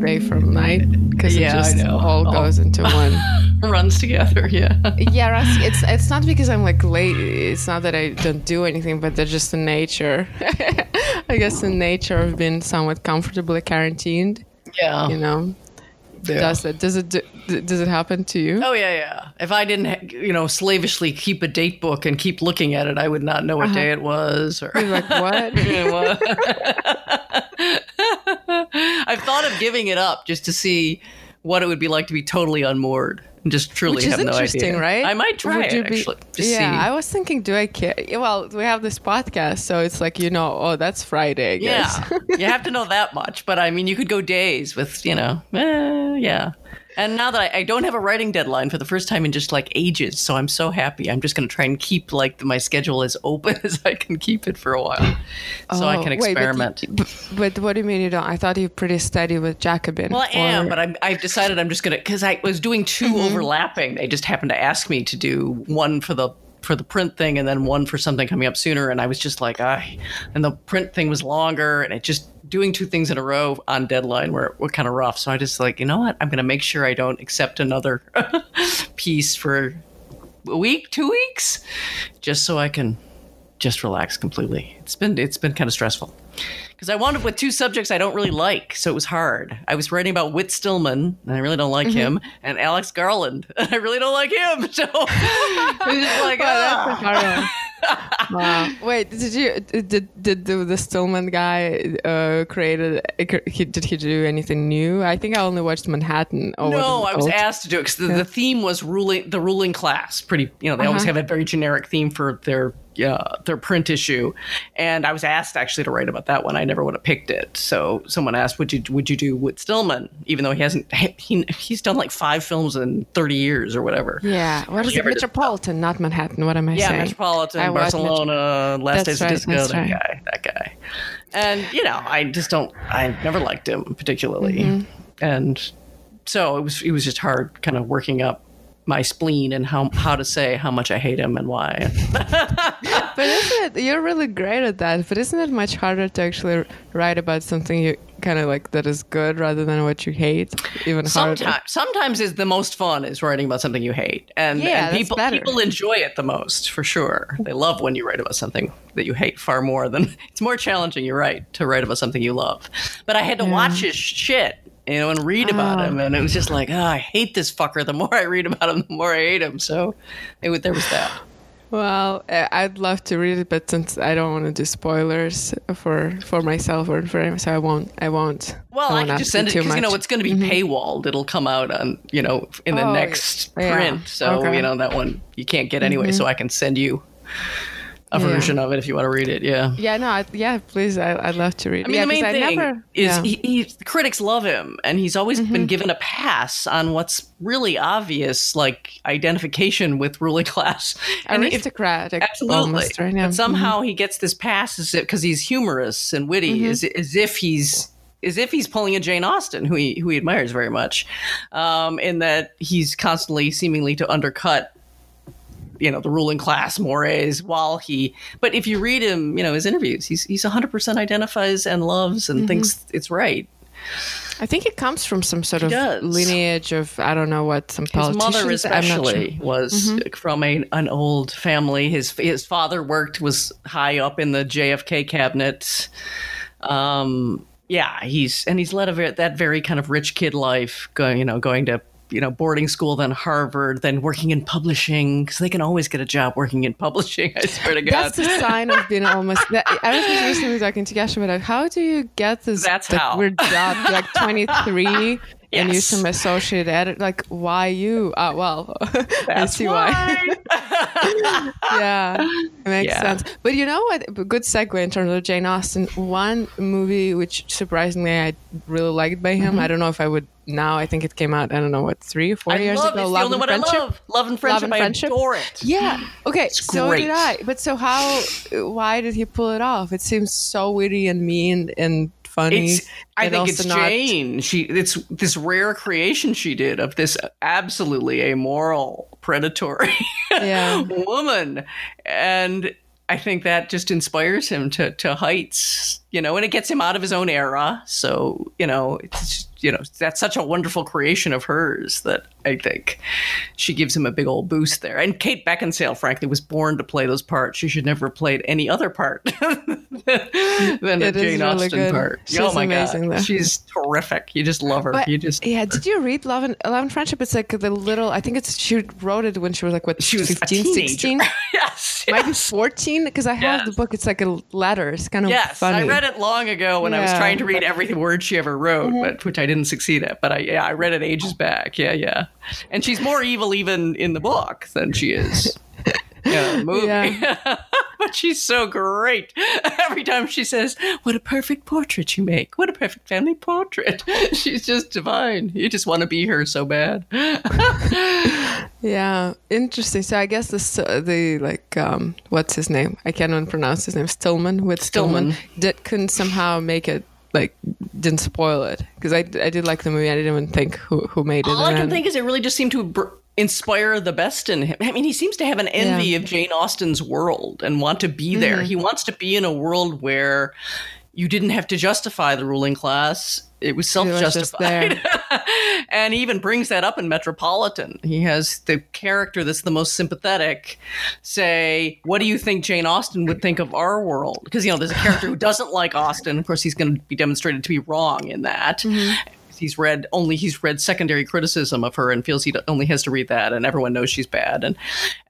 day mm. from night because Yeah, it just all Oh. goes into one. Runs together, yeah. yeah, it's it's not because I'm like late. It's not that I don't do anything, but that's just the nature. I guess the nature of being somewhat comfortably quarantined. Yeah. You know, Yeah. does it does it do, does it happen to you? Oh yeah, yeah. If I didn't, you know, slavishly keep a date book and keep looking at it, I would not know what uh-huh. day it was. Or You're like what? I've thought of giving it up just to see what it would be like to be totally unmoored and just truly Which is have no interesting, idea. right? I might try Would it be- actually. Just yeah, see. I was thinking, do I care? Well, we have this podcast, so it's like you know, oh, that's Friday, I guess. Yeah, you have to know that much. But I mean, you could go days with, you know, eh, yeah. And now that I, I don't have a writing deadline for the first time in just like ages, so I'm so happy. I'm just going to try and keep like my schedule as open as I can keep it for a while, so I Oh, can wait, but you- experiment. But, what do you mean you don't? I thought you were pretty steady with Jacobin. Well, I am, but I'm, I've decided I'm just gonna because I was doing 2 Mm-hmm. overlapping. They just happened to ask me to do one for the for the print thing and then one for something coming up sooner, and I was just like, ah, and the print thing was longer, and it just doing two things in a row on deadline were, were kind of rough. So I just like, you know what, I'm gonna make sure I don't accept another piece for a week, two weeks, just so I can just relax completely. It's been it's been kind of stressful because I wound up with two subjects I don't really like, so it was hard. I was writing about Whit Stillman, and I really don't like him, and Alex Garland, and I really don't like him. So it was just like, Wow, that's a ah. hard one. Wow. Wait, did you did did the, the Stillman guy uh, created? He, did he do anything new? I think I only watched Manhattan. No, I was asked to do it because the, the theme was ruling the ruling class. Pretty, you know, they Uh-huh. always have a very generic theme for their uh, their print issue, and I was asked actually to write about that one. I never would have picked it. So someone asked, "Would you would you do Whit Stillman?" Even though he hasn't, he, he's done like five films in thirty years or whatever. Yeah, what is it? Metropolitan, not Manhattan. What am I Yeah, saying? Yeah, Metropolitan, I watched Barcelona, Last That's Days of right, Disco, that right. guy, that guy. And, you know, I just don't, I never liked him particularly. Mm-hmm. And so it was, it was just hard kind of working up my spleen and how, how to say how much I hate him and why. But isn't it? You're really great at that. But isn't it much harder to actually write about something you kind of like that is good rather than what you hate? Even harder. Sometimes, sometimes is the most fun is writing about something you hate, and, Yeah, and people better. people enjoy it the most for sure. They love when you write about something that you hate far more than it's more challenging. You're right to write about something you love, but I had to watch his shit. You know, and read about Ah. him, and it was just like, oh, I hate this fucker. The more I read about him, the more I hate him. So, it, there was that. Well, uh, I'd love to read it, but since I don't want to do spoilers for for myself or for him, so I won't. I won't. Well, I won't can just send it because you know it's going to be paywalled. It'll come out on you know in the Oh, next yeah. print. So Okay. Mm-hmm. you know that one you can't get anyway. So I can send you a Yeah. version of it if you want to read it. Yeah. Yeah, no, I, yeah, please, I, I'd love to read. It. I mean, yeah, the main thing never, is yeah. Mm-hmm. he, he, critics love him, and he's always been given a pass on what's really obvious, like identification with ruling class. And if- aristocratic, Absolutely. almost, right? But somehow he gets this pass as because he's humorous and witty, Mm-hmm. as, as if he's as if he's pulling a Jane Austen, who he who he admires very much, um, in that he's constantly seemingly to undercut. You know the ruling class mores while he, but if you read him, you know his interviews, he's he's hundred percent identifies and loves Mm-hmm. and thinks it's right. I think it comes from some sort of does. lineage of I don't know what some His politicians. mother, I'm not sure. Mm-hmm. was from a, an old family. His his father worked was high up in the JFK cabinet. Um, yeah, he's and he's led a very, that very kind of rich kid life, going you know going to you know boarding school, then Harvard, then working in publishing because they can always get a job working in publishing. I swear to God. That's a sign of being almost. That, I was just recently talking to Gasha about like, how do you get this That's how. weird job? Like 23 and you're some associate editor. Like, why you? Uh, well, I see why. why. yeah, it makes Yeah. sense. But you know what? Good segue in terms of Jane Austen. One movie which surprisingly I really liked by Mm-hmm. him. I don't know if I would now. I think it came out. I don't know what three, four I years love ago. it's Love the only and one Friendship. I love. Love and friendship. and Friendship? I adore it. Yeah. Okay. so great. did I. But so how? Why did he pull it off? It seems so witty and mean and funny. It's, I and think it's not- Jane. She it's this rare creation she did of this absolutely amoral, predatory Yeah. woman, and I think that just inspires him to to heights, you know, and it gets him out of his own era. So you know, it's you know that's such a wonderful creation of hers that I think she gives him a big old boost there. And Kate Beckinsale, frankly, was born to play those parts. She should never have played any other part than a Jane Austen good. part. She's oh my amazing, god, though. she's terrific. You just love her. But, you just yeah. Did you read Love and Love and Friendship? It's like the little. I think it's she wrote it when she was like what she was 15, a 16? yes, Might be 14 because I have Yes. the book. It's like a letter. It's kind of Yes, funny. I read it long ago when I was trying to read every word she ever wrote, mm-hmm. but which I didn't succeed at. But I yeah, I read it ages back. Yeah, yeah. And she's more evil even in the book than she is in the movie. Yeah. but she's so great. Every time she says, "What a perfect portrait you make! What a perfect family portrait!" She's just divine. You just want to be her so bad. Yeah, interesting. So I guess this uh, the like um what's his name? I can't even pronounce his name. Stillman with Stillman, Stillman. did couldn't somehow make it like didn't spoil it because I, I did like the movie. I didn't even think who who made it. All I can then- think is it really just seemed to br- inspire the best in him. I mean, he seems to have an envy Yeah. of Jane Austen's world and want to be there. Mm-hmm. He wants to be in a world where you didn't have to justify the ruling class. It was self justified. and he even brings that up in Metropolitan. He has the character that's the most sympathetic say, What do you think Jane Austen would think of our world? Because, you know, there's a character who doesn't like Austen. Of course, he's going to be demonstrated to be wrong in that Mm-hmm. He's read only he's read secondary criticism of her and feels he only has to read that and everyone knows she's bad. And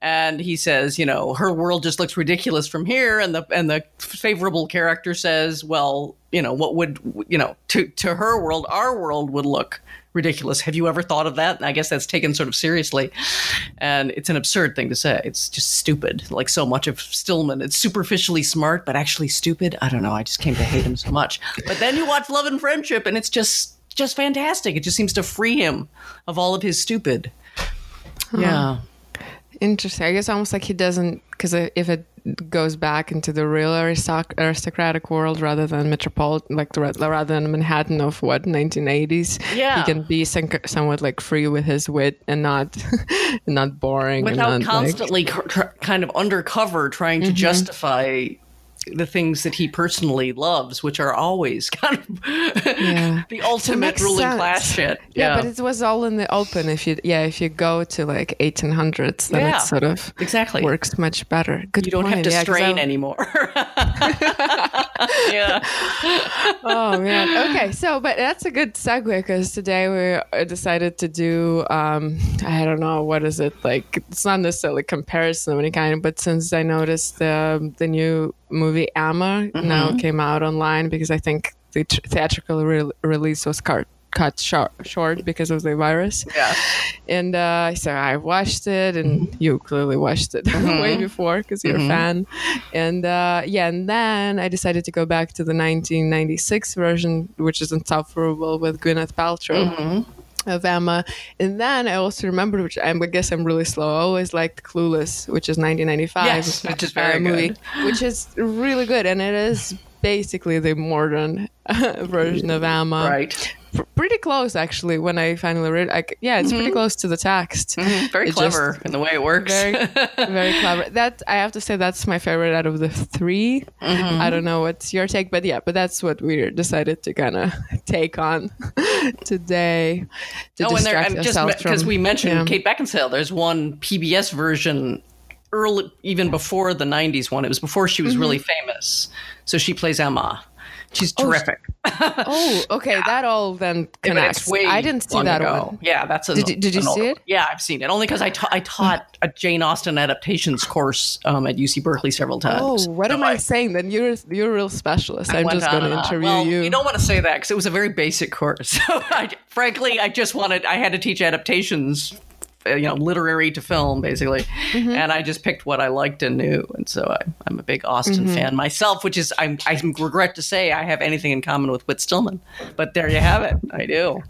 and he says you know her world just looks ridiculous from here. And the and the favorable character says well you know what would you know to to her world our world would look ridiculous. Have you ever thought of that? And i guess that's taken sort of seriously. And it's an absurd thing to say. It's just stupid. Like so much of stillman. It's superficially smart but actually stupid. I don't know. I just came to hate him so much. But then you watch love and friendship and it's just just fantastic it just seems to free him of all of his stupid yeah Interesting. I guess almost like he doesn't because if it goes back into the real aristoc- aristocratic world rather than metropolitan, like the, rather than Manhattan of what 1980s, Yeah. he can be some, somewhat like free with his wit and not not boring without and not, like- constantly cr- kind of undercover trying to Mm-hmm. justify the things that he personally loves, which are always kind of Yeah. the ultimate ruling sense. class shit. yeah, but it was all in the open. If you yeah, if you go to like 1800s, then Yeah, it sort of exactly. works much better. Good You don't have to strain I- anymore. yeah. oh man okay so but that's a good segue because today we decided to do um i don't know what is it like it's not necessarily comparison of any kind but since i noticed the the new movie Emma now came out online because i think the tr- theatrical re- release was cut cut short, short because of the virus Yeah. and uh, so I watched it, and you clearly watched it way before because you're a fan. And uh, yeah, and then I decided to go back to the 1996 version, which is insufferable with Gwyneth Paltrow. Of Emma, and then I also remembered, which I guess I'm really slow. I always liked Clueless, which is 1995, Yes, which is very uh, movie, good. which is really good, and it is basically the modern version of Emma Right. Pr- pretty close actually when i finally read c- yeah it's pretty mm-hmm. close to the text mm-hmm. Very It just- clever in the way it works. very very clever that i have to say that's my favorite out of the 3 mm-hmm. i don't know what's your take but yeah but that's what we decided to kind of take on today to oh, and there, just because we mentioned yeah. Kate Beckinsale, there's one PBS version early, even before the '90s one. It was before she was really Mm-hmm. famous, so she plays Emma. She's terrific. oh okay that all then connects way i didn't see that ago. one Yeah, that's a, Did you- did you see one. it? Yeah, I've seen it. Only because I, ta- I taught a Jane Austen adaptations course um, at UC Berkeley several times. oh what So am i saying then you're you're a real specialist i'm just going to interview well, you You don't want to say that because it was a very basic course. So, I, frankly, I just wanted I had to teach adaptations, you know, literary to film, basically, Mm-hmm. and I just picked what I liked and knew. And so I, I'm a big Austen Mm-hmm. fan myself, which is I'm, I regret to say I have anything in common with Whit Stillman, but there you have it. I do.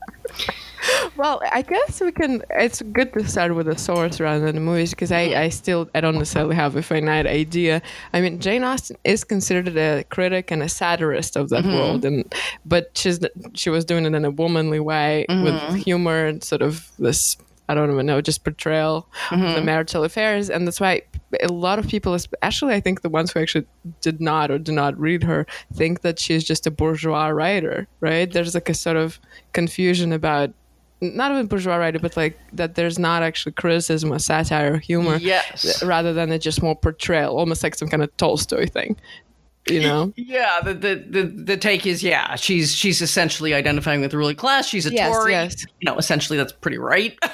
Well, I guess we can. It's good to start with the source rather than the movies because I, I still I don't necessarily have a finite idea. I mean, Jane Austen is considered a critic and a satirist of that world, and but she's she was doing it in a womanly way with humor and sort of this I don't even know just portrayal of the mm-hmm. marital affairs, and that's why a lot of people, especially I think the ones who actually did not or do not read her, think that she's just a bourgeois writer, right? There's like a sort of confusion about not even bourgeois writer, but like that there's not actually criticism or satire or humor, yes, rather than it's just more portrayal, almost like some kind of Tolstoy thing you know? yeah the, the, the the take is yeah she's she's essentially identifying with the ruling class. She's a yes, tory. yes. you know essentially that's pretty right.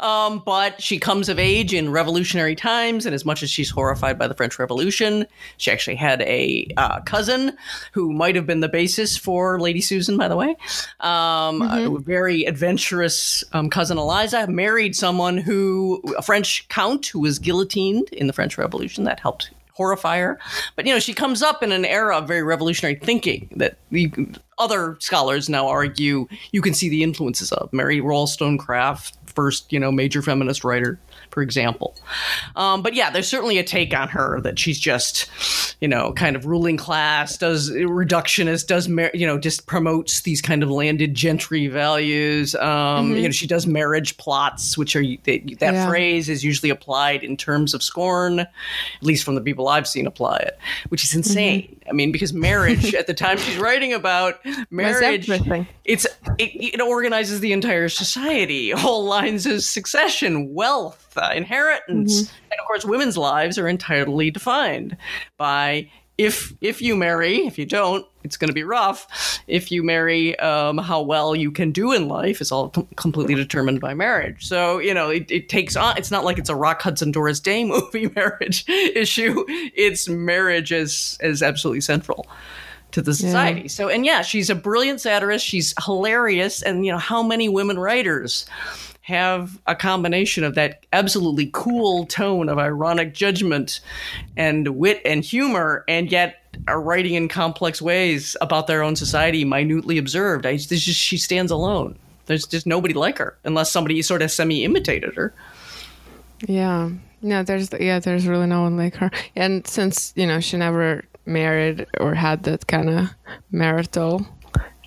Um, but she comes of age in revolutionary times and as much as she's horrified by the french revolution she actually had a uh, cousin who might have been the basis for lady susan by the way. Um, mm-hmm. a very adventurous um, cousin eliza married someone who a french count who was guillotined in the french revolution. That helped horrify her. But you know, she comes up in an era of very revolutionary thinking that the other scholars now argue you can see the influences of. Mary Wollstonecraft, first you know major feminist writer, for example. Um, but yeah, there's certainly a take on her that she's just, you know, kind of ruling class, does reductionist, does you know, just promotes these kind of landed gentry values. Um, mm-hmm. You know, she does marriage plots, which are that, that yeah. phrase is usually applied in terms of scorn, at least from the people I've seen apply it, which is insane. Mm-hmm. I mean, because marriage at the time she's writing about marriage, it's it, it organizes the entire society, whole lines of succession, wealth uh, inheritance. Mm-hmm. And of course, women's lives are entirely defined by if if you marry, if you don't, it's going to be rough. If you marry, um, how well you can do in life is all t- completely determined by marriage. So you know, it, it, takes on. It's not like it's a Rock Hudson Doris Day movie marriage issue. It's marriage as as absolutely central to the society. Yeah. So and yeah, she's a brilliant satirist. She's hilarious, and you know how many women writers have a combination of that absolutely cool tone of ironic judgment and wit and humor, and yet are writing in complex ways about their own society, minutely observed. I, just, she stands alone. There's just nobody like her, unless somebody sort of semi imitated her. Yeah. No, there's yeah, there's really no one like her. And since you know she never married or had that kind of marital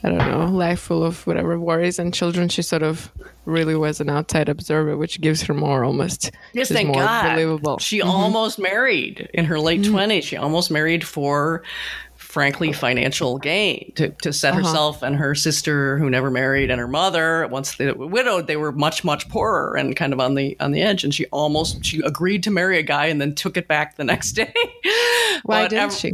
I don't know, life full of whatever worries and children, she sort of really was an outside observer, which gives her more almost. Yes, thank more God. Believable. She mm-hmm. almost married in her late mm-hmm. 20s. She almost married for, frankly, financial gain to, to set uh-huh. herself and her sister, who never married, and her mother. Once they were widowed, they were much, much poorer and kind of on the on the edge. And she almost she agreed to marry a guy and then took it back the next day. Why didn't she?